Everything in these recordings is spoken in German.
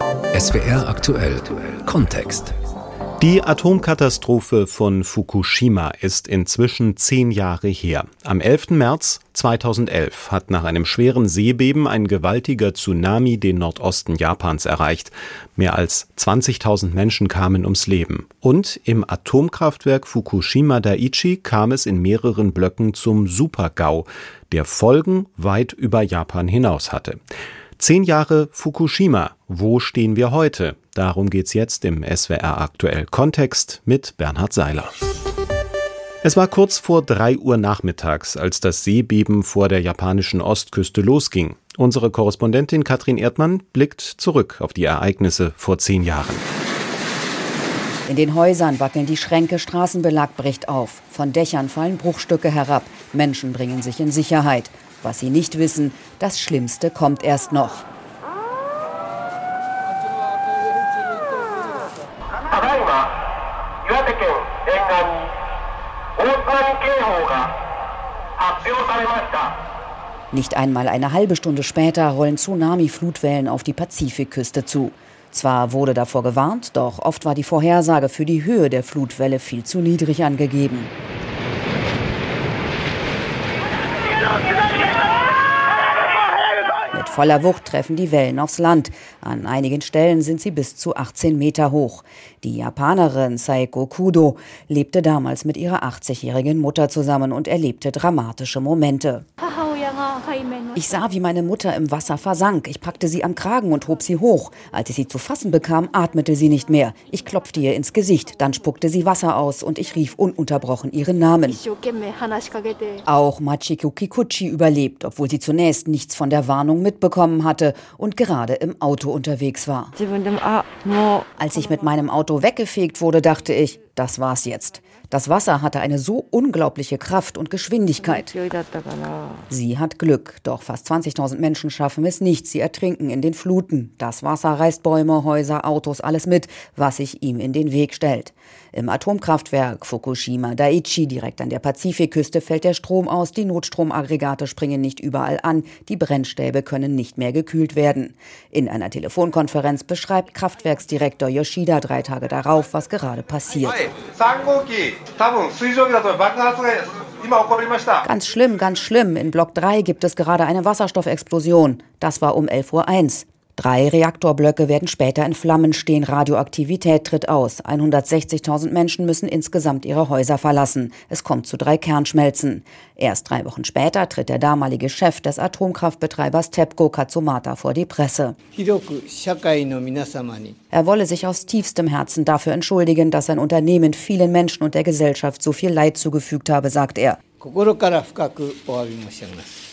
SWR aktuell Kontext. Die Atomkatastrophe von Fukushima ist inzwischen zehn Jahre her. Am 11. März 2011 hat nach einem schweren Seebeben ein gewaltiger Tsunami den Nordosten Japans erreicht. Mehr als 20.000 Menschen kamen ums Leben. Und im Atomkraftwerk Fukushima Daiichi kam es in mehreren Blöcken zum Supergau, der Folgen weit über Japan hinaus hatte. Zehn Jahre Fukushima. Wo stehen wir heute? Darum geht's jetzt im SWR aktuell Kontext mit Bernhard Seiler. Es war kurz vor drei Uhr nachmittags, als das Seebeben vor der japanischen Ostküste losging. Unsere Korrespondentin Katrin Erdmann blickt zurück auf die Ereignisse vor zehn Jahren. In den Häusern wackeln die Schränke, Straßenbelag bricht auf. Von Dächern fallen Bruchstücke herab. Menschen bringen sich in Sicherheit. Was sie nicht wissen, das Schlimmste kommt erst noch. Nicht einmal eine halbe Stunde später rollen Tsunami-Flutwellen auf die Pazifikküste zu. Zwar wurde davor gewarnt, doch oft war die Vorhersage für die Höhe der Flutwelle viel zu niedrig angegeben. Voller Wucht treffen die Wellen aufs Land. An einigen Stellen sind sie bis zu 18 Meter hoch. Die Japanerin Saiko Kudo lebte damals mit ihrer 80-jährigen Mutter zusammen und erlebte dramatische Momente. Ich sah, wie meine Mutter im Wasser versank. Ich packte sie am Kragen und hob sie hoch. Als ich sie zu fassen bekam, atmete sie nicht mehr. Ich klopfte ihr ins Gesicht, dann spuckte sie Wasser aus und ich rief ununterbrochen ihren Namen. Auch Machiko Kikuchi überlebt, obwohl sie zunächst nichts von der Warnung mitbekommen hatte und gerade im Auto unterwegs war. Als ich mit meinem Auto weggefegt wurde, dachte ich, das war's jetzt. Das Wasser hatte eine so unglaubliche Kraft und Geschwindigkeit. Sie hat Glück, doch fast 20.000 Menschen schaffen es nicht. Sie ertrinken in den Fluten. Das Wasser reißt Bäume, Häuser, Autos, alles mit, was sich ihm in den Weg stellt. Im Atomkraftwerk Fukushima Daiichi direkt an der Pazifikküste fällt der Strom aus, die Notstromaggregate springen nicht überall an, die Brennstäbe können nicht mehr gekühlt werden. In einer Telefonkonferenz beschreibt Kraftwerksdirektor Yoshida drei Tage darauf, was gerade passiert. Ganz schlimm, ganz schlimm. In Block 3 gibt es gerade eine Wasserstoffexplosion. Das war um 11.01 Uhr. Drei Reaktorblöcke werden später in Flammen stehen. Radioaktivität tritt aus. 160.000 Menschen müssen insgesamt ihre Häuser verlassen. Es kommt zu drei Kernschmelzen. Erst drei Wochen später tritt der damalige Chef des Atomkraftbetreibers TEPCO Katsumata vor die Presse. Er wolle sich aus tiefstem Herzen dafür entschuldigen, dass sein Unternehmen vielen Menschen und der Gesellschaft so viel Leid zugefügt habe, sagt er.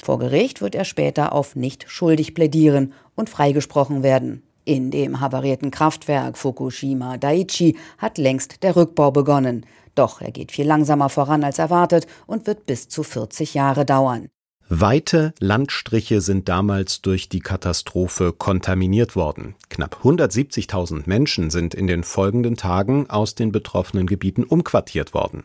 Vor Gericht wird er später auf nicht schuldig plädieren und freigesprochen werden. In dem havarierten Kraftwerk Fukushima Daiichi hat längst der Rückbau begonnen. Doch er geht viel langsamer voran als erwartet und wird bis zu 40 Jahre dauern. Weite Landstriche sind damals durch die Katastrophe kontaminiert worden. Knapp 170.000 Menschen sind in den folgenden Tagen aus den betroffenen Gebieten umquartiert worden.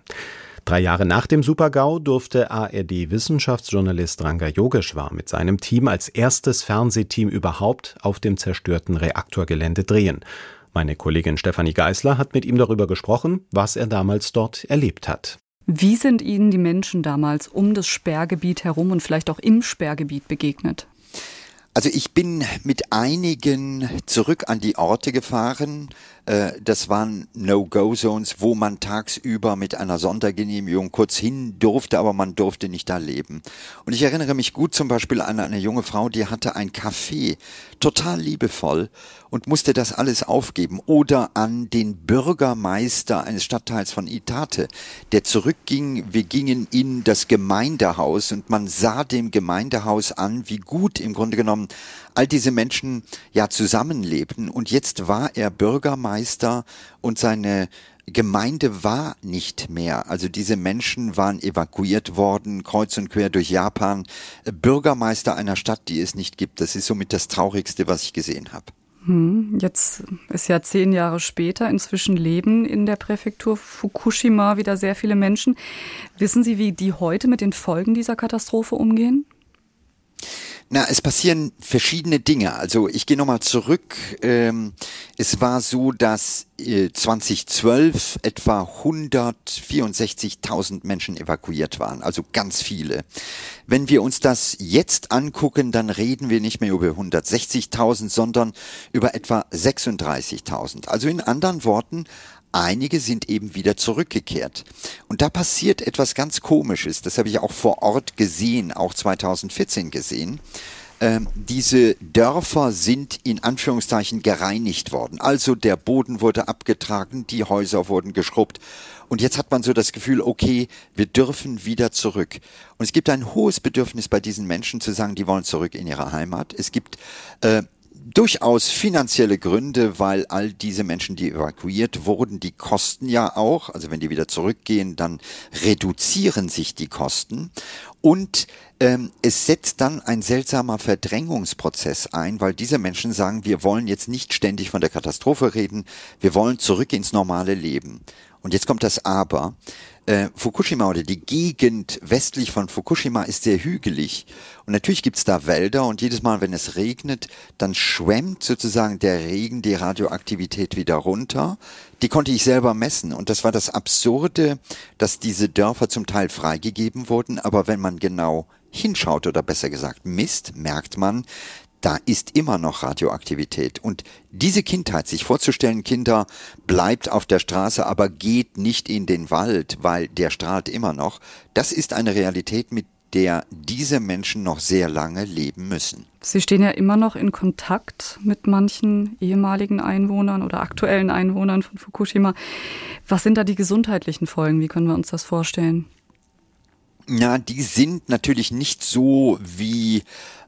Drei Jahre nach dem Supergau durfte ARD-Wissenschaftsjournalist Ranga Yogeshwar mit seinem Team als erstes Fernsehteam überhaupt auf dem zerstörten Reaktorgelände drehen. Meine Kollegin Stefanie Geisler hat mit ihm darüber gesprochen, was er damals dort erlebt hat. Wie sind Ihnen die Menschen damals um das Sperrgebiet herum und vielleicht auch im Sperrgebiet begegnet? Also ich bin mit einigen zurück an die Orte gefahren, äh, das waren No-Go-Zones, wo man tagsüber mit einer Sondergenehmigung kurz hin durfte, aber man durfte nicht da leben. Und ich erinnere mich gut zum Beispiel an eine junge Frau, die hatte ein Café, total liebevoll und musste das alles aufgeben. Oder an den Bürgermeister eines Stadtteils von Itate, der zurückging. Wir gingen in das Gemeindehaus und man sah dem Gemeindehaus an, wie gut im Grunde genommen all diese Menschen ja zusammenlebten. Und jetzt war er Bürgermeister und seine Gemeinde war nicht mehr. Also diese Menschen waren evakuiert worden, kreuz und quer durch Japan. Bürgermeister einer Stadt, die es nicht gibt. Das ist somit das Traurigste, was ich gesehen habe. Hm, jetzt ist ja zehn Jahre später. Inzwischen leben in der Präfektur Fukushima wieder sehr viele Menschen. Wissen Sie, wie die heute mit den Folgen dieser Katastrophe umgehen? Na, es passieren verschiedene Dinge. Also ich gehe nochmal zurück. Ähm, es war so, dass äh, 2012 etwa 164.000 Menschen evakuiert waren, also ganz viele. Wenn wir uns das jetzt angucken, dann reden wir nicht mehr über 160.000, sondern über etwa 36.000. Also in anderen Worten, einige sind eben wieder zurückgekehrt. Und da passiert etwas ganz Komisches. Das habe ich auch vor Ort gesehen, auch 2014 gesehen. Ähm, diese Dörfer sind in Anführungszeichen gereinigt worden. Also der Boden wurde abgetragen, die Häuser wurden geschrubbt. Und jetzt hat man so das Gefühl, okay, wir dürfen wieder zurück. Und es gibt ein hohes Bedürfnis bei diesen Menschen zu sagen, die wollen zurück in ihre Heimat. Es gibt äh, durchaus finanzielle Gründe, weil all diese Menschen, die evakuiert wurden, die kosten ja auch, also wenn die wieder zurückgehen, dann reduzieren sich die Kosten und ähm, es setzt dann ein seltsamer Verdrängungsprozess ein, weil diese Menschen sagen, wir wollen jetzt nicht ständig von der Katastrophe reden, wir wollen zurück ins normale Leben. Und jetzt kommt das Aber. Äh, Fukushima oder die Gegend westlich von Fukushima ist sehr hügelig. Und natürlich gibt's da Wälder und jedes Mal, wenn es regnet, dann schwemmt sozusagen der Regen die Radioaktivität wieder runter. Die konnte ich selber messen. Und das war das Absurde, dass diese Dörfer zum Teil freigegeben wurden. Aber wenn man genau hinschaut oder besser gesagt misst, merkt man, da ist immer noch Radioaktivität. Und diese Kindheit, sich vorzustellen, Kinder bleibt auf der Straße, aber geht nicht in den Wald, weil der strahlt immer noch, das ist eine Realität, mit der diese Menschen noch sehr lange leben müssen. Sie stehen ja immer noch in Kontakt mit manchen ehemaligen Einwohnern oder aktuellen Einwohnern von Fukushima. Was sind da die gesundheitlichen Folgen? Wie können wir uns das vorstellen? Ja, die sind natürlich nicht so wie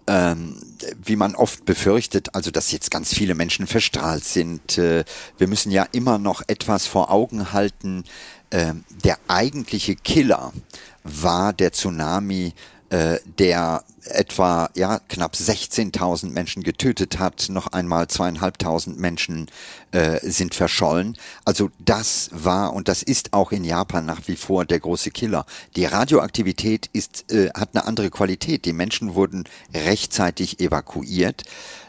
ähm, wie man oft befürchtet, also dass jetzt ganz viele Menschen verstrahlt sind. Äh, wir müssen ja immer noch etwas vor Augen halten. Äh, der eigentliche Killer war der Tsunami äh, der etwa ja knapp 16.000 Menschen getötet hat, noch einmal zweieinhalbtausend Menschen äh, sind verschollen. Also das war und das ist auch in Japan nach wie vor der große Killer. Die Radioaktivität ist äh, hat eine andere Qualität. Die Menschen wurden rechtzeitig evakuiert.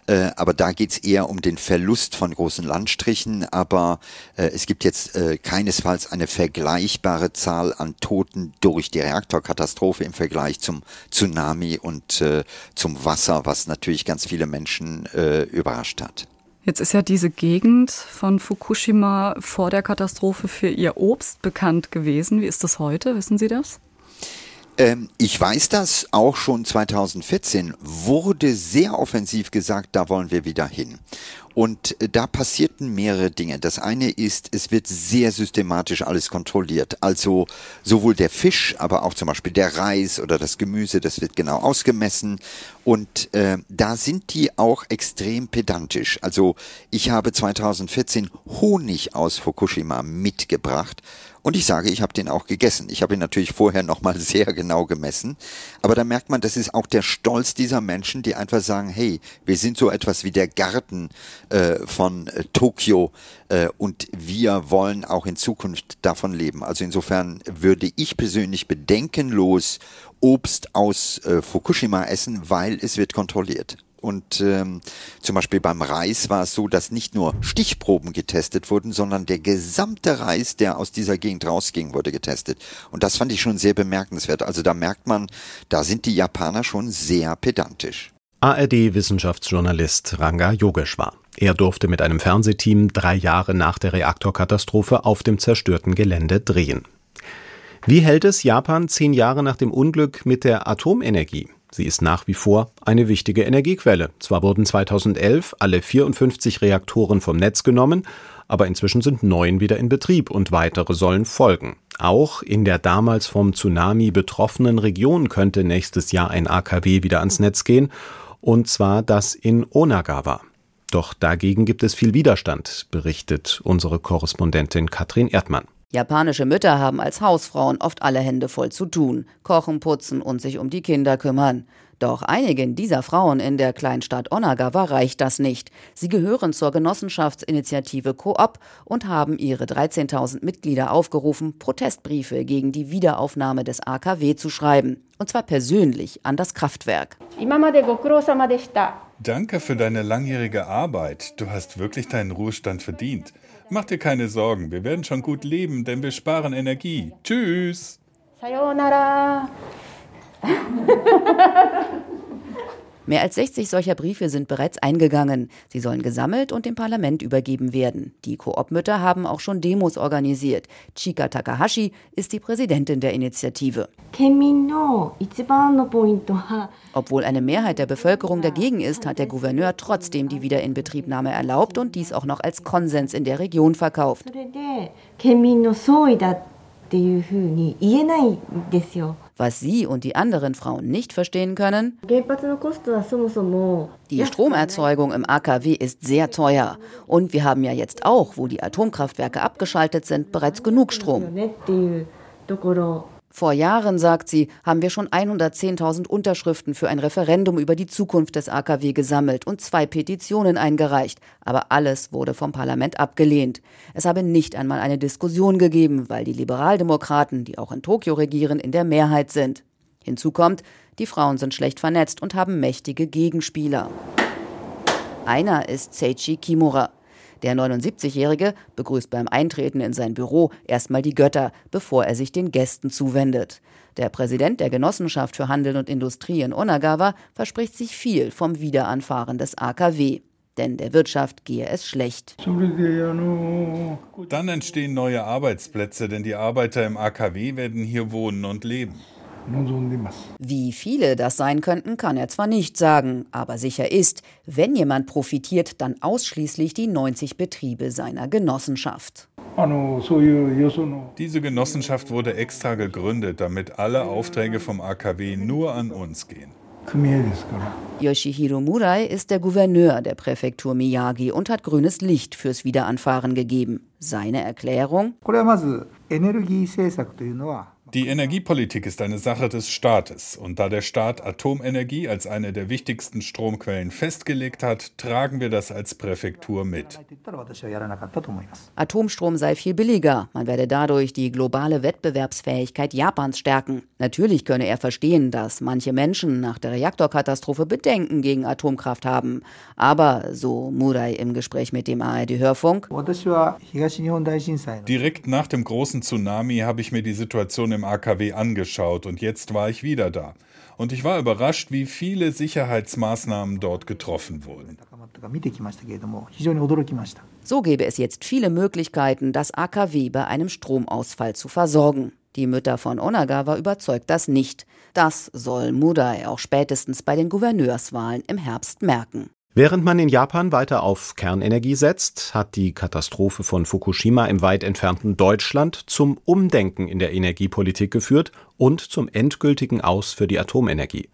Äh, aber da geht's eher um den Verlust von großen Landstrichen. Aber äh, es gibt jetzt äh, keinesfalls eine vergleichbare Zahl an Toten durch die Reaktorkatastrophe im Vergleich zum Tsunami und äh, zum Wasser, was natürlich ganz viele Menschen äh, überrascht hat. Jetzt ist ja diese Gegend von Fukushima vor der Katastrophe für ihr Obst bekannt gewesen. Wie ist das heute? Wissen Sie das? Ähm, ich weiß das, auch schon 2014 wurde sehr offensiv gesagt, da wollen wir wieder hin. Und äh, da passierten mehrere Dinge. Das eine ist, es wird sehr systematisch alles kontrolliert. Also sowohl der Fisch, aber auch zum Beispiel der Reis oder das Gemüse, das wird genau ausgemessen. Und äh, da sind die auch extrem pedantisch. Also ich habe 2014 Honig aus Fukushima mitgebracht und ich sage, ich habe den auch gegessen. Ich habe ihn natürlich vorher nochmal sehr genau gemessen. Aber da merkt man, das ist auch der Stolz dieser Menschen, die einfach sagen, hey, wir sind so etwas wie der Garten äh, von äh, Tokio äh, und wir wollen auch in Zukunft davon leben. Also insofern würde ich persönlich bedenkenlos Obst aus äh, Fukushima essen, weil es wird kontrolliert. Und ähm, zum Beispiel beim Reis war es so, dass nicht nur Stichproben getestet wurden, sondern der gesamte Reis, der aus dieser Gegend rausging, wurde getestet. Und das fand ich schon sehr bemerkenswert. Also da merkt man, da sind die Japaner schon sehr pedantisch. ARD-Wissenschaftsjournalist Ranga Yogeshwar. Er durfte mit einem Fernsehteam drei Jahre nach der Reaktorkatastrophe auf dem zerstörten Gelände drehen. Wie hält es Japan zehn Jahre nach dem Unglück mit der Atomenergie? Sie ist nach wie vor eine wichtige Energiequelle. Zwar wurden 2011 alle 54 Reaktoren vom Netz genommen, aber inzwischen sind neun wieder in Betrieb und weitere sollen folgen. Auch in der damals vom Tsunami betroffenen Region könnte nächstes Jahr ein AKW wieder ans Netz gehen, und zwar das in Onagawa. Doch dagegen gibt es viel Widerstand, berichtet unsere Korrespondentin Katrin Erdmann. Japanische Mütter haben als Hausfrauen oft alle Hände voll zu tun, kochen, putzen und sich um die Kinder kümmern. Doch einigen dieser Frauen in der Kleinstadt Onagawa reicht das nicht. Sie gehören zur Genossenschaftsinitiative Coop und haben ihre 13.000 Mitglieder aufgerufen, Protestbriefe gegen die Wiederaufnahme des AKW zu schreiben. Und zwar persönlich an das Kraftwerk. Danke für deine langjährige Arbeit. Du hast wirklich deinen Ruhestand verdient. Mach dir keine Sorgen, wir werden schon gut leben, denn wir sparen Energie. Tschüss. Sayonara. Mehr als 60 solcher Briefe sind bereits eingegangen. Sie sollen gesammelt und dem Parlament übergeben werden. Die Koop-Mütter haben auch schon Demos organisiert. Chika Takahashi ist die Präsidentin der Initiative. Obwohl eine Mehrheit der Bevölkerung dagegen ist, hat der Gouverneur trotzdem die Wiederinbetriebnahme erlaubt und dies auch noch als Konsens in der Region verkauft. Was sie und die anderen Frauen nicht verstehen können, die Stromerzeugung im AKW ist sehr teuer. Und wir haben ja jetzt auch, wo die Atomkraftwerke abgeschaltet sind, bereits genug Strom. Vor Jahren, sagt sie, haben wir schon 110.000 Unterschriften für ein Referendum über die Zukunft des AKW gesammelt und zwei Petitionen eingereicht. Aber alles wurde vom Parlament abgelehnt. Es habe nicht einmal eine Diskussion gegeben, weil die Liberaldemokraten, die auch in Tokio regieren, in der Mehrheit sind. Hinzu kommt, die Frauen sind schlecht vernetzt und haben mächtige Gegenspieler. Einer ist Seichi Kimura. Der 79-Jährige begrüßt beim Eintreten in sein Büro erstmal die Götter, bevor er sich den Gästen zuwendet. Der Präsident der Genossenschaft für Handel und Industrie in Onagawa verspricht sich viel vom Wiederanfahren des AKW. Denn der Wirtschaft gehe es schlecht. Dann entstehen neue Arbeitsplätze, denn die Arbeiter im AKW werden hier wohnen und leben. Wie viele das sein könnten, kann er zwar nicht sagen, aber sicher ist, wenn jemand profitiert, dann ausschließlich die 90 Betriebe seiner Genossenschaft. Diese Genossenschaft wurde extra gegründet, damit alle Aufträge vom AKW nur an uns gehen. Yoshihiro Murai ist der Gouverneur der Präfektur Miyagi und hat grünes Licht fürs Wiederanfahren gegeben. Seine Erklärung? Die Energiepolitik ist eine Sache des Staates und da der Staat Atomenergie als eine der wichtigsten Stromquellen festgelegt hat, tragen wir das als Präfektur mit. Atomstrom sei viel billiger, man werde dadurch die globale Wettbewerbsfähigkeit Japans stärken. Natürlich könne er verstehen, dass manche Menschen nach der Reaktorkatastrophe Bedenken gegen Atomkraft haben. Aber, so Murai im Gespräch mit dem ARD-Hörfunk, direkt nach dem großen Tsunami habe ich mir die Situation im im AKW angeschaut und jetzt war ich wieder da. Und ich war überrascht, wie viele Sicherheitsmaßnahmen dort getroffen wurden. So gäbe es jetzt viele Möglichkeiten, das AKW bei einem Stromausfall zu versorgen. Die Mütter von Onagawa überzeugt das nicht. Das soll Mudai auch spätestens bei den Gouverneurswahlen im Herbst merken. Während man in Japan weiter auf Kernenergie setzt, hat die Katastrophe von Fukushima im weit entfernten Deutschland zum Umdenken in der Energiepolitik geführt und zum endgültigen Aus für die Atomenergie.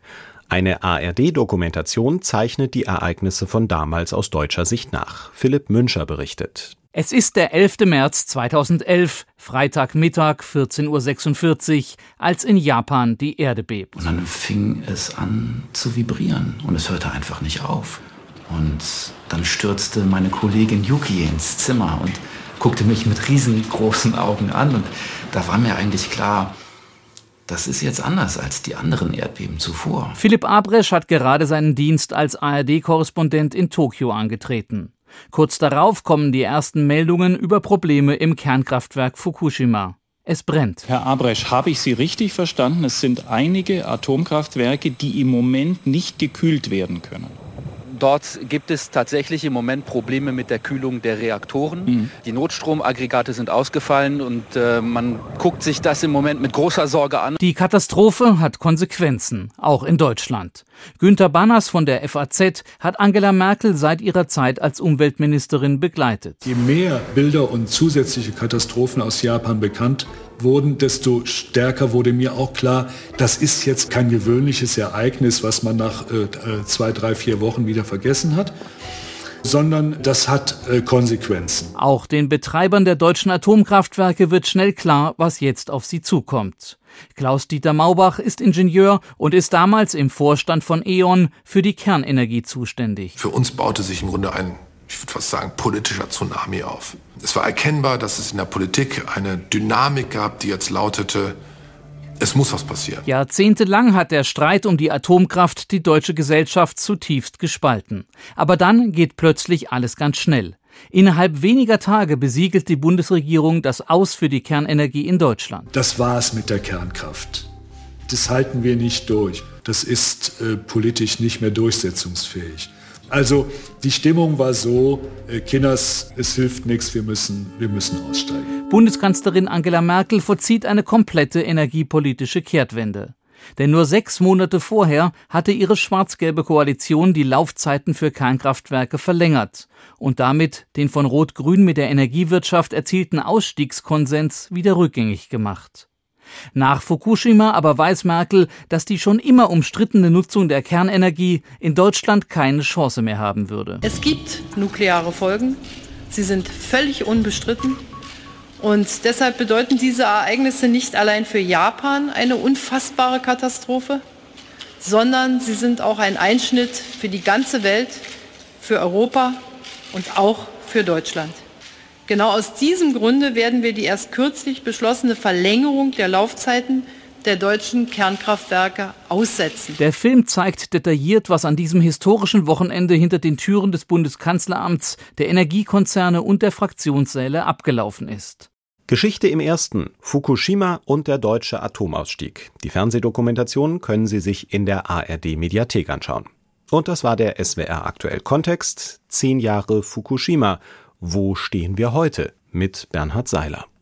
Eine ARD-Dokumentation zeichnet die Ereignisse von damals aus deutscher Sicht nach. Philipp Münscher berichtet. Es ist der 11. März 2011, Freitagmittag 14.46 Uhr, als in Japan die Erde bebt. Und dann fing es an zu vibrieren und es hörte einfach nicht auf. Und dann stürzte meine Kollegin Yuki ins Zimmer und guckte mich mit riesengroßen Augen an. Und da war mir eigentlich klar, das ist jetzt anders als die anderen Erdbeben zuvor. Philipp Abresch hat gerade seinen Dienst als ARD-Korrespondent in Tokio angetreten. Kurz darauf kommen die ersten Meldungen über Probleme im Kernkraftwerk Fukushima. Es brennt. Herr Abresch, habe ich Sie richtig verstanden? Es sind einige Atomkraftwerke, die im Moment nicht gekühlt werden können. Dort gibt es tatsächlich im Moment Probleme mit der Kühlung der Reaktoren. Mhm. Die Notstromaggregate sind ausgefallen und äh, man guckt sich das im Moment mit großer Sorge an. Die Katastrophe hat Konsequenzen, auch in Deutschland. Günter Banners von der FAZ hat Angela Merkel seit ihrer Zeit als Umweltministerin begleitet. Je mehr Bilder und zusätzliche Katastrophen aus Japan bekannt wurden, desto stärker wurde mir auch klar, das ist jetzt kein gewöhnliches Ereignis, was man nach äh, zwei, drei, vier Wochen wieder vergessen hat, sondern das hat äh, Konsequenzen. Auch den Betreibern der deutschen Atomkraftwerke wird schnell klar, was jetzt auf sie zukommt. Klaus-Dieter Maubach ist Ingenieur und ist damals im Vorstand von E.ON für die Kernenergie zuständig. Für uns baute sich im Grunde ein, ich würde fast sagen, politischer Tsunami auf. Es war erkennbar, dass es in der Politik eine Dynamik gab, die jetzt lautete, es muss was passieren. Jahrzehntelang hat der Streit um die Atomkraft die deutsche Gesellschaft zutiefst gespalten. Aber dann geht plötzlich alles ganz schnell. Innerhalb weniger Tage besiegelt die Bundesregierung das Aus für die Kernenergie in Deutschland. Das war es mit der Kernkraft. Das halten wir nicht durch. Das ist äh, politisch nicht mehr durchsetzungsfähig. Also die Stimmung war so, äh, Kinders, es hilft nichts, wir müssen, wir müssen aussteigen. Bundeskanzlerin Angela Merkel vollzieht eine komplette energiepolitische Kehrtwende. Denn nur sechs Monate vorher hatte ihre schwarz-gelbe Koalition die Laufzeiten für Kernkraftwerke verlängert und damit den von Rot-Grün mit der Energiewirtschaft erzielten Ausstiegskonsens wieder rückgängig gemacht. Nach Fukushima aber weiß Merkel, dass die schon immer umstrittene Nutzung der Kernenergie in Deutschland keine Chance mehr haben würde. Es gibt nukleare Folgen. Sie sind völlig unbestritten. Und deshalb bedeuten diese Ereignisse nicht allein für Japan eine unfassbare Katastrophe, sondern sie sind auch ein Einschnitt für die ganze Welt, für Europa und auch für Deutschland. Genau aus diesem Grunde werden wir die erst kürzlich beschlossene Verlängerung der Laufzeiten der deutschen Kernkraftwerke aussetzen. Der Film zeigt detailliert, was an diesem historischen Wochenende hinter den Türen des Bundeskanzleramts, der Energiekonzerne und der Fraktionssäle abgelaufen ist. Geschichte im ersten, Fukushima und der deutsche Atomausstieg. Die Fernsehdokumentation können Sie sich in der ARD Mediathek anschauen. Und das war der SWR aktuell Kontext, zehn Jahre Fukushima wo stehen wir heute? mit Bernhard Seiler.